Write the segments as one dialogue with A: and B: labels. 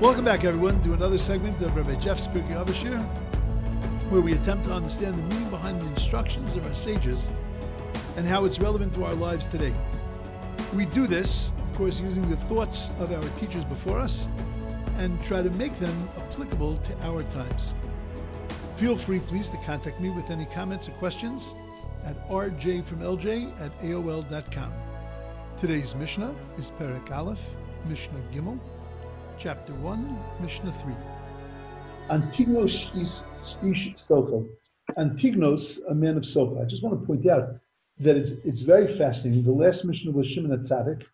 A: Welcome back, everyone, to another segment of Rabbi Jeff Pirkei Avos Shiur, where we attempt to understand the meaning behind the instructions of our sages and how it's relevant to our lives today. We do this, of course, using the thoughts of our teachers before us and try to make them applicable to our times. Feel free, please, to contact me with any comments or questions at rjfromlj at aol.com. Today's Mishnah is Perek Aleph, Mishnah Gimel, Chapter 1, Mishnah 3.
B: Antignos is ish socha. Antignos, a man of socha. I just want to point out that it's it's very fascinating. The last Mishnah was Shimon Tzadik.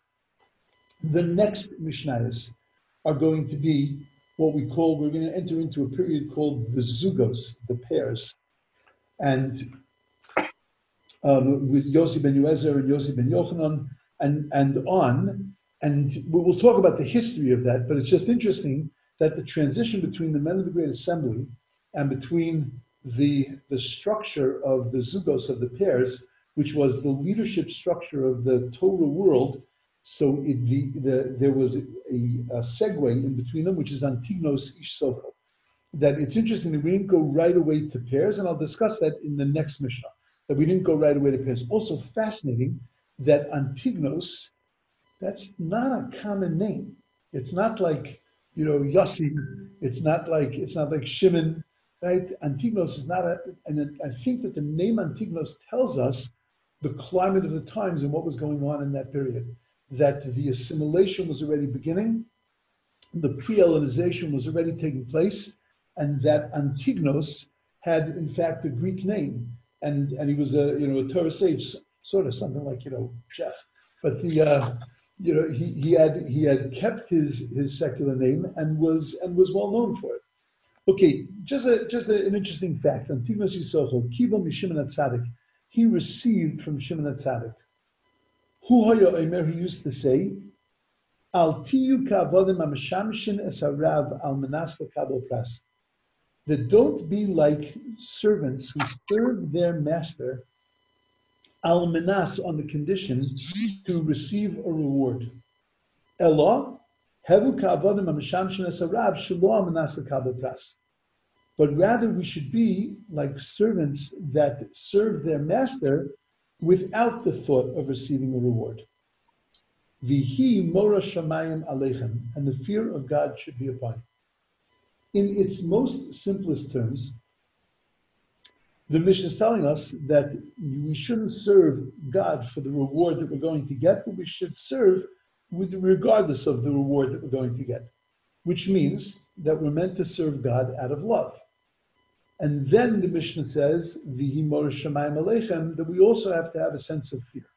B: The next Mishnayos are going to be what we call, we're going to enter into a period called the Zugos, the pairs. And um, with Yossi ben Yoezer and Yossi ben Yochanan, and, and on. And we will talk about the history of that, but it's just interesting that the transition between the men of the Great Assembly and between the, the structure of the Zugos, of the pairs, which was the leadership structure of the Torah world, so it, the, the, there was a, a, segue in between them, which is Antignos Ish Socho. That it's interesting that we didn't go right away to pairs, and I'll discuss that in the next Mishnah, that we didn't go right away to pairs. Also fascinating that Antignos, that's not a common name. It's not like, you know, Yossi, it's not like, it's not like Shimon, right? Antignos is not a, and I think that the name Antignos tells us the climate of the times and what was going on in that period. That the assimilation was already beginning, the pre-Hellenization was already taking place, and that Antignos had in fact a Greek name, and and he was a you know a Torah sage, sort of something like you know Jeff, but the uh, you know he, he had he had kept his his secular name and was and was well known for it. Okay, just a just a, an interesting fact. Antignos Yisocho, Kiva Mishimon Atzadik, he received from Shimon Atzadik. Hu Hoya Omer, he used to say, Al tiyu kavodim amashamshin es harav al menas lekabel pras. That don't be like servants who serve their master al minas on the condition to receive a reward. Ella, hevu ka'avodim ha'mishamshin esarav shelo minas pras. But rather we should be like servants that serve their master without the thought of receiving a reward. Vihi mora shamayim alechem, and the fear of God should be upon you. In its most simplest terms, the Mishnah is telling us that we shouldn't serve God for the reward that we're going to get, but we should serve regardless of the reward that we're going to get, which means that we're meant to serve God out of love. And then the Mishnah says, "Vihi shamayim alechem," that we also have to have a sense of fear.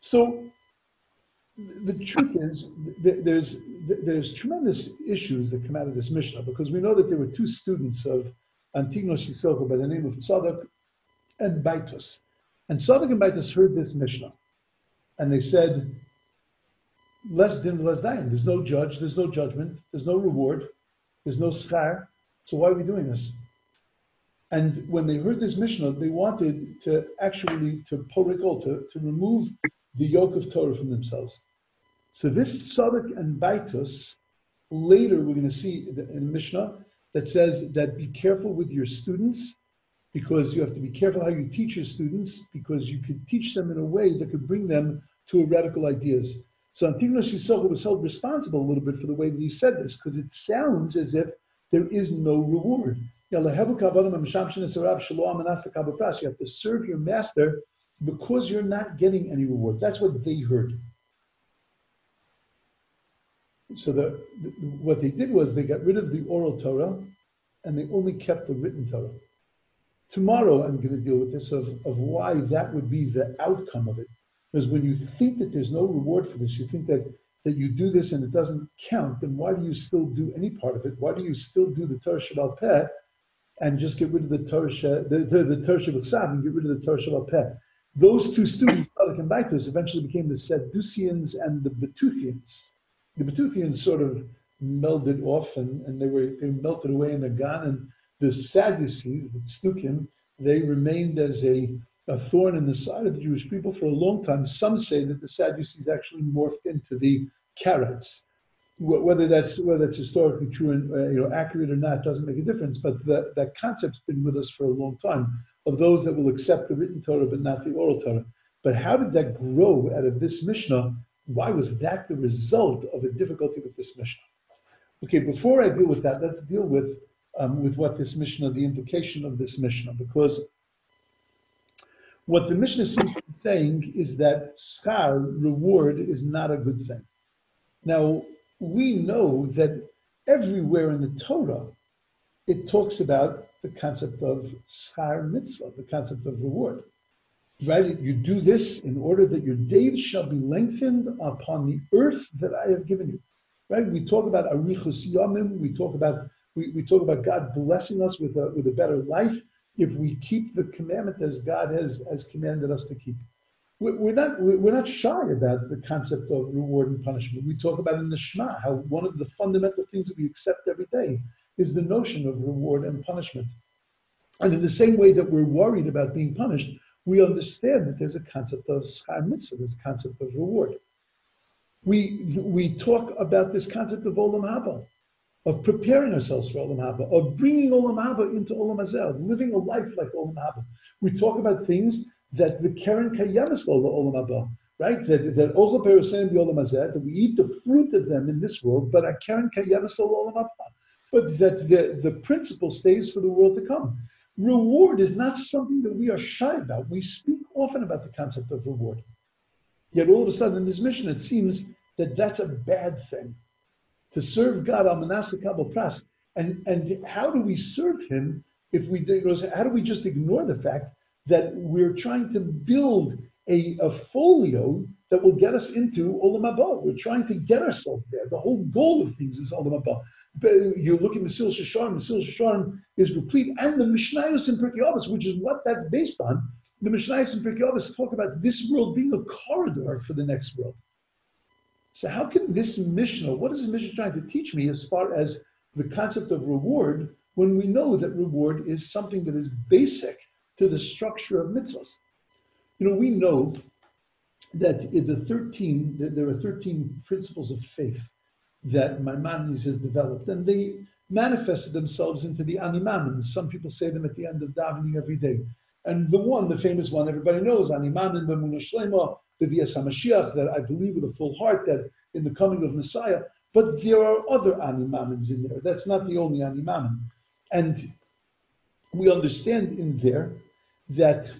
B: So the truth is, there's there's tremendous issues that come out of this Mishnah because we know that there were two students of Antignos Yisocha by the name of Tzadok and Baitus. And Tzadok and Baitus heard this Mishnah, and they said, less din, less dayan. There's no judge, there's no judgment, there's no reward, there's no schar. So why are we doing this? And when they heard this Mishnah, they wanted to actually to porikol, to, to remove the yoke of Torah from themselves. So this Tzadok and Baitus, later we're going to see in Mishnah, that says that be careful with your students because you have to be careful how you teach your students because you could teach them in a way that could bring them to radical ideas. So Antignos Yisocha was held responsible a little bit for the way that he said this because it sounds as if there is no reward. You have to serve your master because you're not getting any reward. That's what they heard. So the, the, what they did was they got rid of the oral Torah and they only kept the written Torah. Tomorrow I'm going to deal with this of, of why that would be the outcome of it. Because when you think that there's no reward for this, you think that, that you do this and it doesn't count, then why do you still do any part of it? Why do you still do the Torah Sheb'al Peh and just get rid of the Torah, the, the, the Torah Shabbat and get rid of the Torah Sheb'al Peh? Those two students, come back to us, eventually became the Sadduceans and the Betuthians the Betuthians sort of melded off and, and they were they melted away in the Gan, and the Sadducees, the Stukim, they remained as a, a thorn in the side of the Jewish people for a long time. Some say that the Sadducees actually morphed into the Karaites. whether that's whether that's historically true and uh, you know accurate or not doesn't make a difference. But that that concept's been with us for a long time of those that will accept the written Torah but not the oral Torah. But how did that grow out of this Mishnah? Why was that the result of a difficulty with this Mishnah? Okay, before I deal with that, let's deal with um, with what this Mishnah, the implication of this Mishnah, because what the Mishnah seems to be saying is that schar, reward, is not a good thing. Now, we know that everywhere in the Torah, it talks about the concept of schar mitzvah, the concept of reward. Right? You do this in order that your days shall be lengthened upon the earth that I have given you. Right? We talk about arichus yamim. We talk about we, we talk about God blessing us with a with a better life if we keep the commandment as God has has commanded us to keep. We're not we're not shy about the concept of reward and punishment. We talk about in the Shema how one of the fundamental things that we accept every day is the notion of reward and punishment. And in the same way that we're worried about being punished, we understand that there's a concept of schar mitzvah, there's a concept of reward. We we talk about this concept of olam haba, of preparing ourselves for Olam Haba, of bringing Olam Haba into Olam Hazeh, living a life like Olam Haba. We talk about things that the Karen Kayamis Olam Haba, right? That that Perusayim Olam Hazeh, that we eat the fruit of them in this world, but a Karen Kayamis Olam Haba. But that the, the principle stays for the world to come. Reward is not something that we are shy about. We speak often about the concept of reward. Yet all of a sudden in this Mishnah, it seems that that's a bad thing to serve God al Manasseh Kabul Pras. And, and how do we serve Him if we, how do we just ignore the fact that we're trying to build a, a folio that will get us into Olam Haba? We're trying to get ourselves there. The whole goal of things is Olam Haba. You look at Mesilas Yesharim, Mesilas Yesharim is replete, and the Mishnayos and Pirkei which is what that's based on. The Mishnayos and Pirkei talk about this world being a corridor for the next world. So how can this Mishnah, what is this Mishnah trying to teach me as far as the concept of reward when we know that reward is something that is basic to the structure of mitzvahs? You know, we know that in the 13, that there are 13 principles of faith that Maimonides has developed, and they manifested themselves into the animamins. Some people say them at the end of davening every day. And the one, the famous one everybody knows, animamin b'munah shlema, the Vias HaMashiach, that I believe with a full heart that in the coming of Messiah, but there are other animamins in there. That's not the only animamin. And we understand in there that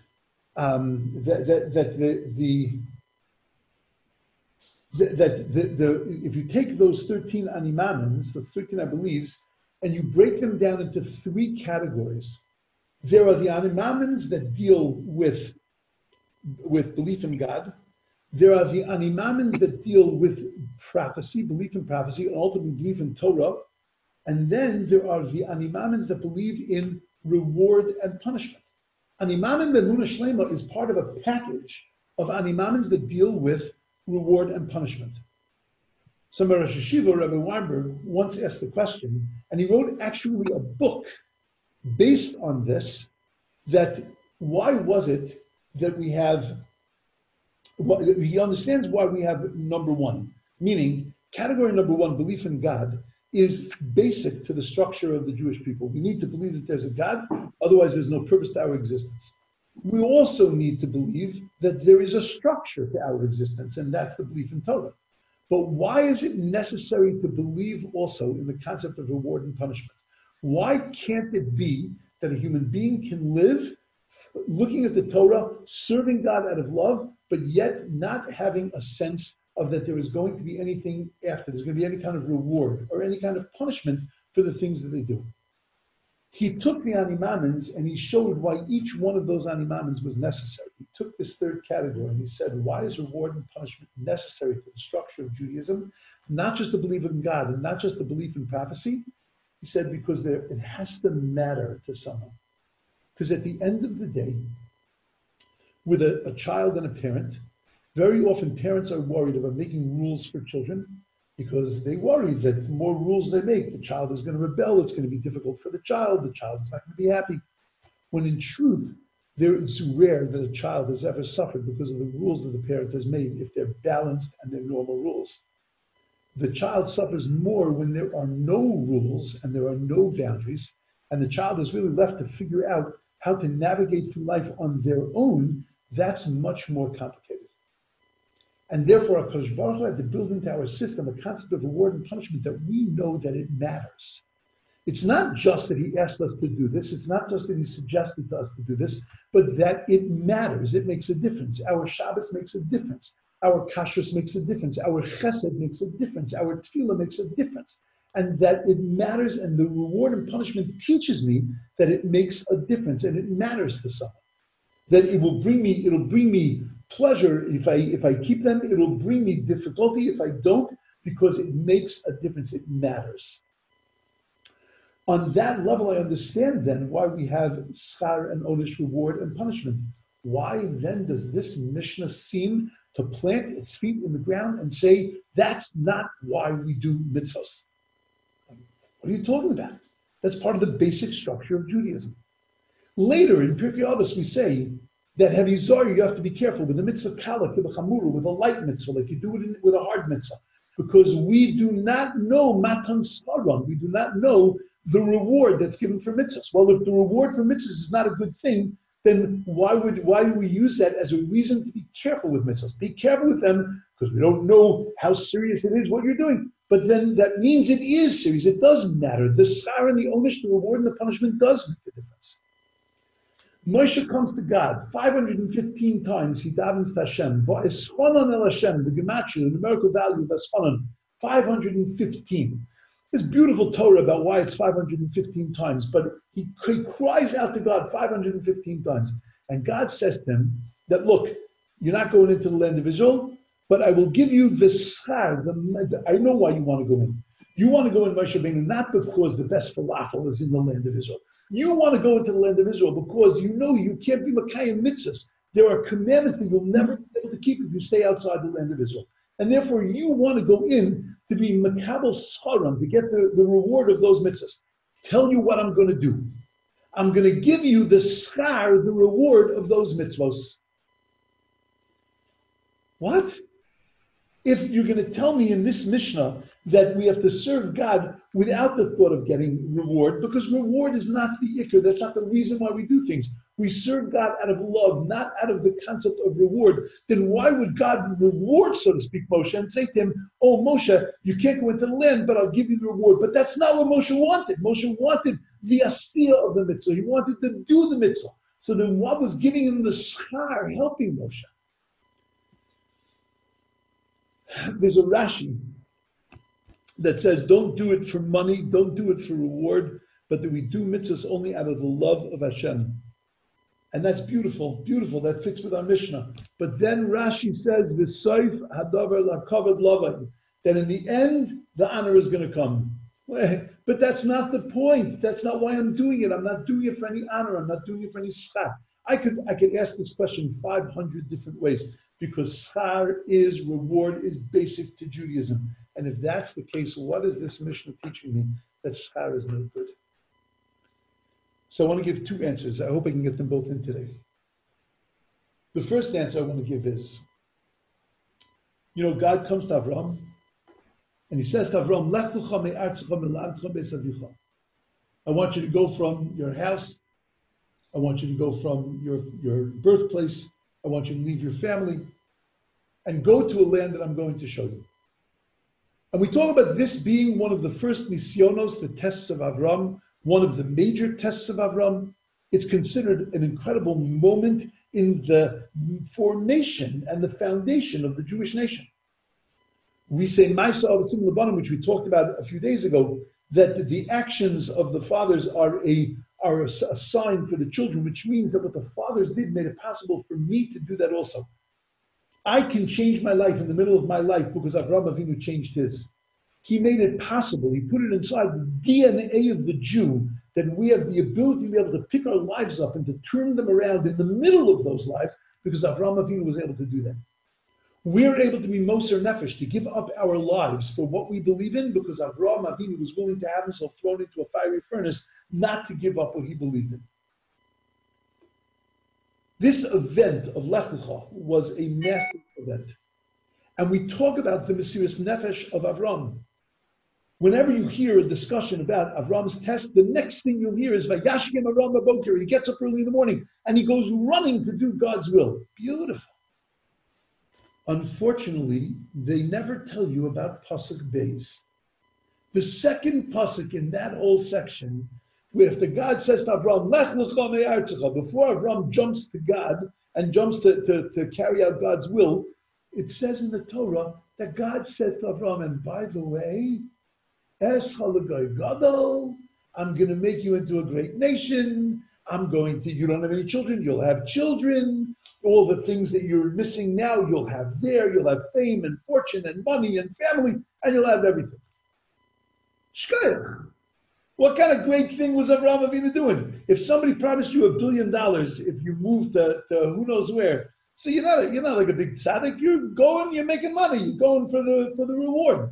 B: um, that, that, that the, the that the, the, if you take those 13 animamins, the 13 I believes, and you break them down into three categories, there are the animamins that deal with, with belief in God. There are the animamins that deal with prophecy, belief in prophecy, and ultimately belief in Torah. And then there are the animamins that believe in reward and punishment. Animamin Bemuna Shlema is part of a package of animamins that deal with reward and punishment. Some Rosh Yeshiva, Rabbi Weinberg, once asked the question, and he wrote actually a book based on this, that why was it that we have he understands why we have number one, meaning category number one, belief in God, is basic to the structure of the Jewish people. We need to believe that there's a God, otherwise, there's no purpose to our existence. We also need to believe that there is a structure to our existence, and that's the belief in Torah. But why is it necessary to believe also in the concept of reward and punishment? Why can't it be that a human being can live looking at the Torah, serving God out of love, but yet not having a sense of that there is going to be anything after. There's going to be any kind of reward or any kind of punishment for the things that they do. He took the animamins and he showed why each one of those animamins was necessary. He took this third category and he said, why is reward and punishment necessary for the structure of Judaism? Not just the belief in God and not just the belief in prophecy. He said, because there, it has to matter to someone. Because at the end of the day, with a, a child and a parent, very often parents are worried about making rules for children because they worry that the more rules they make, the child is going to rebel. It's going to be difficult for the child. The child is not going to be happy. When in truth, there it's rare that a child has ever suffered because of the rules that the parent has made if they're balanced and they're normal rules. the child suffers more when there are no rules and there are no boundaries, and the child is really left to figure out how to navigate through life on their own. That's much more complicated. And therefore, HaKadosh Baruch Hu had to build into our system a concept of reward and punishment that we know that it matters. It's not just that he asked us to do this, it's not just that he suggested to us to do this, but that it matters. It makes a difference. Our Shabbos makes a difference. Our kashrus makes a difference. Our chesed makes a difference. Our tefillah makes a difference. And that it matters, and the reward and punishment teaches me that it makes a difference and it matters to someone. That it will bring me, it'll bring me pleasure if I if I keep them. It'll bring me difficulty if I don't, because it makes a difference. It matters. On that level, I understand then why we have schar and onish reward and punishment. Why then does this Mishnah seem to plant its feet in the ground and say, that's not why we do mitzvahs. What are you talking about? That's part of the basic structure of Judaism. Later in Pirkei Avos, we say that heavy zor, you have to be careful with the mitzvah kalak, with a chamura, with a light mitzvah, like you do it in, with a hard mitzvah, because we do not know matan sparon, we do not know the reward that's given for mitzvahs. Well, if the reward for mitzvahs is not a good thing, then why would why do we use that as a reason to be careful with mitzvahs? Be careful with them because we don't know how serious it is what you're doing. But then that means it is serious. It does matter. The schar and the onish, the reward and the punishment does make a difference. Moshe comes to God 515 times. He davens to Hashem. Eschonon el Hashem, the gematria, the numerical value of Eschonon, 515 this beautiful Torah about why it's 515 times, but he, he cries out to God 515 times. And God says to him that, look, you're not going into the land of Israel, but I will give you the schar. The, I know why you want to go in. You want to go in Moshe not because the best falafel is in the land of Israel. You want to go into the land of Israel because you know you can't be Makayim mitzvahs. There are commandments that you'll never be able to keep if you stay outside the land of Israel. And therefore, you want to go in to be makabel saram, to get the, the reward of those mitzvahs. Tell you what I'm going to do. I'm going to give you the schar, the reward of those mitzvahs. What? If you're going to tell me in this Mishnah that we have to serve God without the thought of getting reward, because reward is not the ikar, that's not the reason why we do things we serve God out of love, not out of the concept of reward, then why would God reward, so to speak, Moshe and say to him, Oh, Moshe, you can't go into the land, but I'll give you the reward? But that's not what Moshe wanted. Moshe wanted the asiyah of the mitzvah. He wanted to do the mitzvah. So then what was giving him the schar, helping Moshe? There's a Rashi that says, don't do it for money, don't do it for reward, but that we do mitzvahs only out of the love of Hashem. And that's beautiful, beautiful. That fits with our Mishnah. But then Rashi says, "V'soif hadavar lakavad lavai," that in the end the honor is going to come. But that's not the point. That's not why I'm doing it. I'm not doing it for any honor. I'm not doing it for any schar. I could I could ask this question 500 different ways because schar is reward is basic to Judaism. And if that's the case, what is this Mishnah teaching me? That schar is no good. So I want to give two answers. I hope I can get them both in today. The first answer I want to give is, you know, God comes to Avram and he says to Avram, I want you to go from your house. I want you to go from your, your birthplace. I want you to leave your family and go to a land that I'm going to show you. And we talk about this being one of the first nisyonos, the tests of Avram, one of the major tests of Avram. It's considered an incredible moment in the formation and the foundation of the Jewish nation. We say Maisa of Labanim, which we talked about a few days ago, that the actions of the fathers are a are a, sign for the children, which means that what the fathers did made it possible for me to do that also. I can change my life in the middle of my life because Avraham Avinu changed his. He made it possible. He put it inside the DNA of the Jew that we have the ability to be able to pick our lives up and to turn them around in the middle of those lives because Avraham Avinu was able to do that. We're able to be Moser Nefesh, to give up our lives for what we believe in because Avraham Avinu was willing to have himself thrown into a fiery furnace, not to give up what he believed in. This event of Lech Lecha was a massive event. and we talk about the Mesiris Nefesh of Avram. Whenever you hear a discussion about Avram's test, the next thing you'll hear is Vayashkim Avram Aboker. He gets up early in the morning and he goes running to do God's will. Beautiful. Unfortunately, they never tell you about Pasuk Beis. The second Pasuk in that whole section, if the God says to Avram, Lech lecha before Avram jumps to God and jumps to, to, to carry out God's will, it says in the Torah that God says to Avram, and by the way, Es Gadol, I'm going to make you into a great nation. I'm going to, you don't have any children, you'll have children. All the things that you're missing now, you'll have there. You'll have fame and fortune and money and family, and you'll have everything. Shkoyach. What kind of great thing was Avraham Avinu doing? If somebody promised you a billion dollars if you move to, to who knows where, so you're not you're not like a big tzaddik. You're going, you're making money. You're going for the for the reward.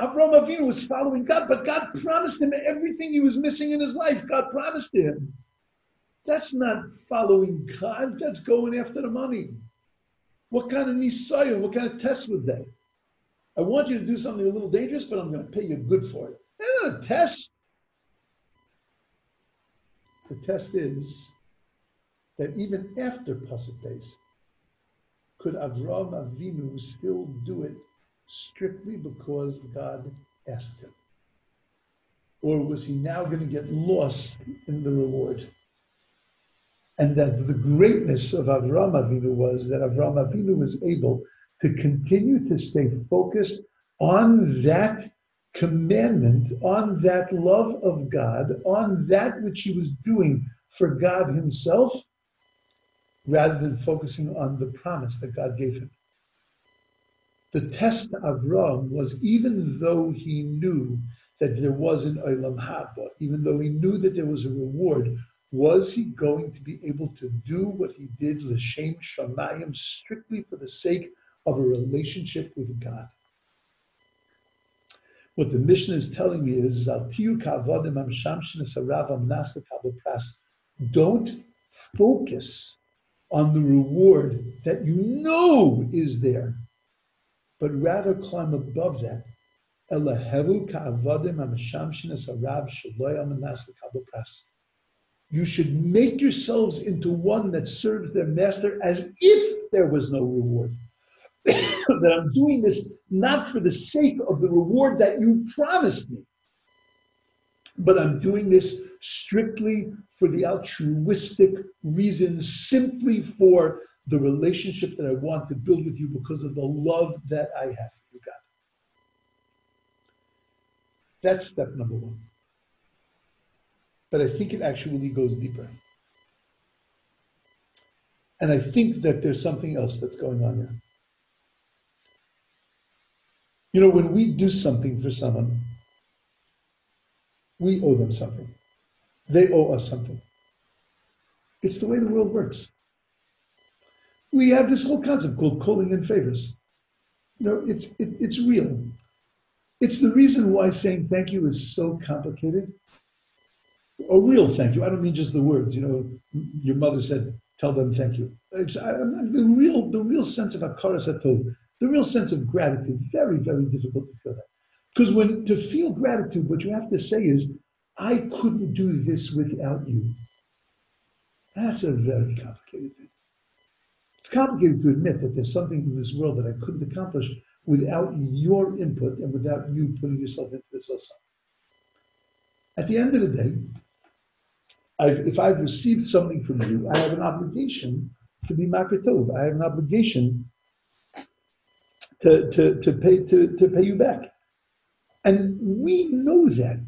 B: Avraham Avinu was following God, but God promised him everything he was missing in his life. God promised him. That's not following God. That's going after the money. What kind of nisayah? What kind of test was that? I want you to do something a little dangerous, but I'm going to pay you good for it. That's not a test. The test is that even after Pasuk could Avram Avinu still do it strictly because God asked him? Or was he now going to get lost in the reward? And that the greatness of Avram Avinu was that Avram Avinu was able to continue to stay focused on that commandment, on that love of God, on that which he was doing for God himself, rather than focusing on the promise that God gave him. The test of Avram was even though he knew that there was an Olam Haba, even though he knew that there was a reward, was he going to be able to do what he did, L'Shem Shamayim, strictly for the sake of a relationship with God? What the Mishnah is telling me is, don't focus on the reward that you know is there, but rather climb above that. You should make yourselves into one that serves their master as if there was no reward. that I'm doing this not for the sake of the reward that you promised me, but I'm doing this strictly for the altruistic reasons, simply for the relationship that I want to build with you because of the love that I have for you, God. That's step number one. But I think it actually goes deeper. And I think that there's something else that's going on here. You know, when we do something for someone, we owe them something. They owe us something. It's the way the world works. We have this whole concept called calling in favors. You know, it's it, it's real. It's the reason why saying thank you is so complicated. A real thank you. I don't mean just the words. You know, your mother said, "Tell them thank you." It's I, the real the real sense of akaras hatov the real sense of gratitude, very, very difficult to feel that. Because when to feel gratitude, what you have to say is, I couldn't do this without you. That's a very complicated thing. It's complicated to admit that there's something in this world that I couldn't accomplish without your input and without you putting yourself into this also. At the end of the day, I've, if I've received something from you, I have an obligation to be makatov. I have an obligation to, to, to, pay, to, to pay you back. And we know that.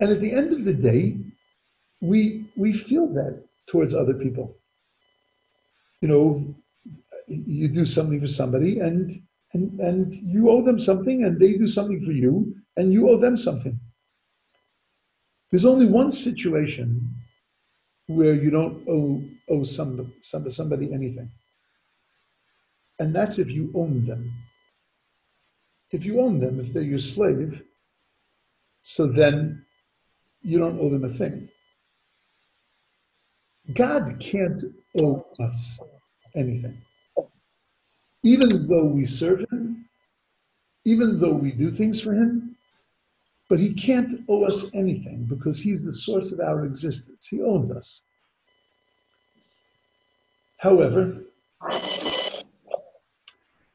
B: And at the end of the day, we, we feel that towards other people. You know, you do something for somebody and, and, and you owe them something and they do something for you and you owe them something. There's only one situation where you don't owe, owe some, some, somebody anything. And that's if you own them. If you own them, if they're your slave, so then you don't owe them a thing. God can't owe us anything. even though we serve him, even though we do things for him, but he can't owe us anything because he's the source of our existence. He owns us. However,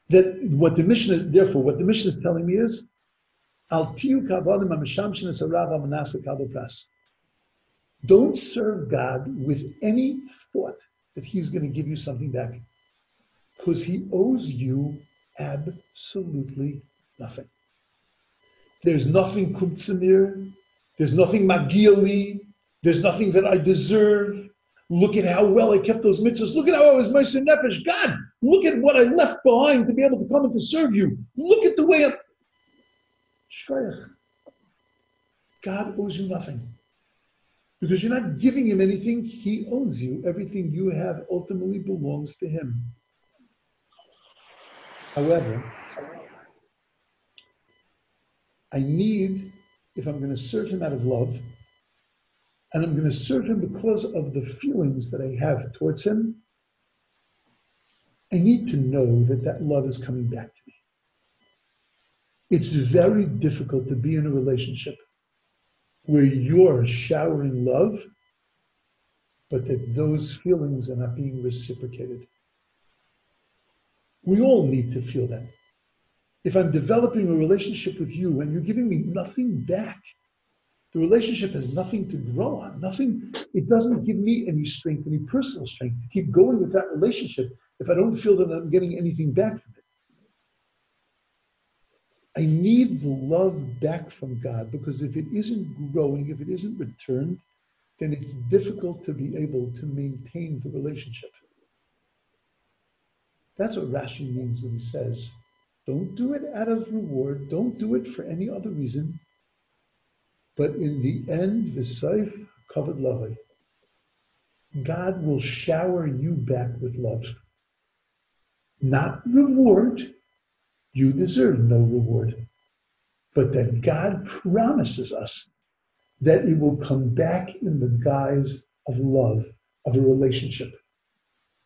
B: that what the Mishnah is, therefore, what the Mishnah is telling me is, don't serve God with any thought that He's going to give you something back, because He owes you absolutely nothing. There's nothing kumtsamir, there's nothing magiali, there's nothing that I deserve. Look at how well I kept those mitzvahs. Look at how I was Moser Nefesh. God, look at what I left behind to be able to come and to serve you. Look at the way I'm. God owes you nothing. Because you're not giving him anything, he owns you. Everything you have ultimately belongs to him. However, I need, if I'm going to serve him out of love, and I'm going to serve him because of the feelings that I have towards him, I need to know that that love is coming back to me. It's very difficult to be in a relationship where you're showering love, but that those feelings are not being reciprocated. We all need to feel that. If I'm developing a relationship with you and you're giving me nothing back, the relationship has nothing to grow on, nothing, it doesn't give me any strength, any personal strength to keep going with that relationship if I don't feel that I'm getting anything back from it. I need the love back from God because if it isn't growing, if it isn't returned, then it's difficult to be able to maintain the relationship. That's what Rashi means when he says, don't do it out of reward, don't do it for any other reason. But in the end, the saif covered love. God will shower you back with love. Not reward. You deserve no reward. But that God promises us that it will come back in the guise of love, of a relationship.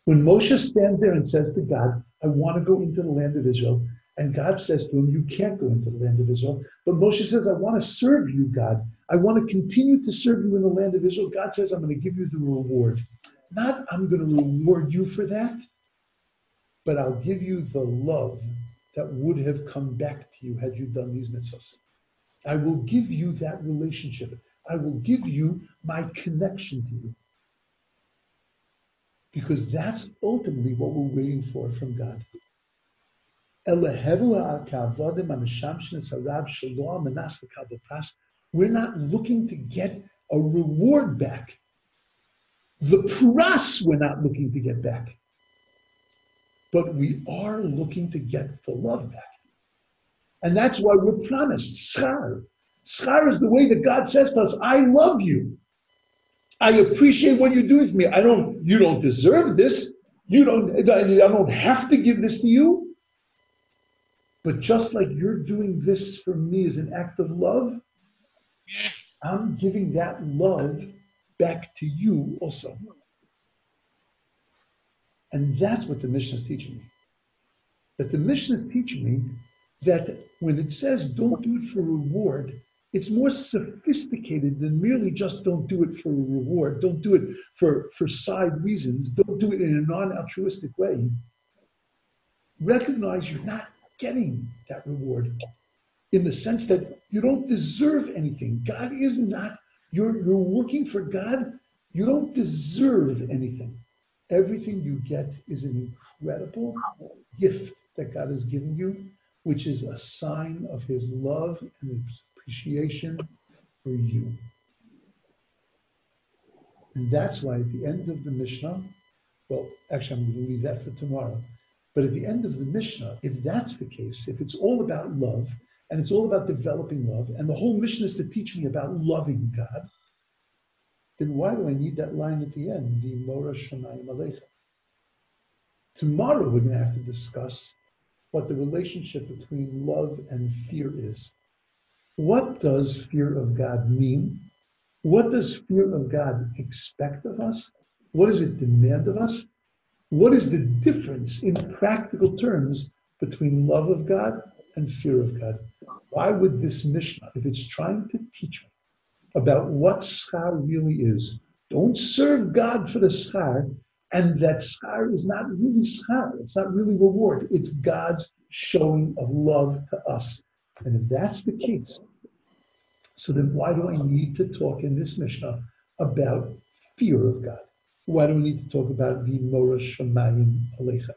B: When Moshe stands there and says to God, I want to go into the land of Israel, and God says to him, You can't go into the land of Israel. But Moshe says, I want to serve you, God. I want to continue to serve you in the land of Israel. God says, I'm going to give you the reward. Not I'm going to reward you for that, but I'll give you the love that would have come back to you had you done these mitzvahs. I will give you that relationship. I will give you my connection to you. Because that's ultimately what we're waiting for from God. We're not looking to get a reward back. The pras we're not looking to get back. But we are looking to get the love back. And that's why we're promised schar. Schar is the way that God says to us, I love you. I appreciate what you do for me. I don't, you don't deserve this. You don't, I don't have to give this to you. But just like you're doing this for me as an act of love, I'm giving that love back to you also. And that's what the Mishnah is teaching me. That the Mishnah is teaching me that when it says don't do it for reward, it's more sophisticated than merely just don't do it for reward, don't do it for, for side reasons, don't do it in a non altruistic way. Recognize you're not getting that reward in the sense that you don't deserve anything. God is not, you're, you're working for God, you don't deserve anything. Everything you get is an incredible gift that God has given you, which is a sign of his love and appreciation for you. And that's why at the end of the Mishnah, well, actually, I'm going to leave that for tomorrow. But at the end of the Mishnah, if that's the case, if it's all about love, and it's all about developing love, and the whole mission is to teach me about loving God, then why do I need that line at the end, the Mora Shamayim Alecha? Tomorrow we're going to have to discuss what the relationship between love and fear is. What does fear of God mean? What does fear of God expect of us? What does it demand of us? What is the difference in practical terms between love of God and fear of God? Why would this Mishnah, if it's trying to teach me about what schar really is, don't serve God for the schar, and that schar is not really schar, it's not really reward, it's God's showing of love to us. And if that's the case, so then why do I need to talk in this Mishnah about fear of God? Why do we need to talk about the Mora Shemayim Alecha?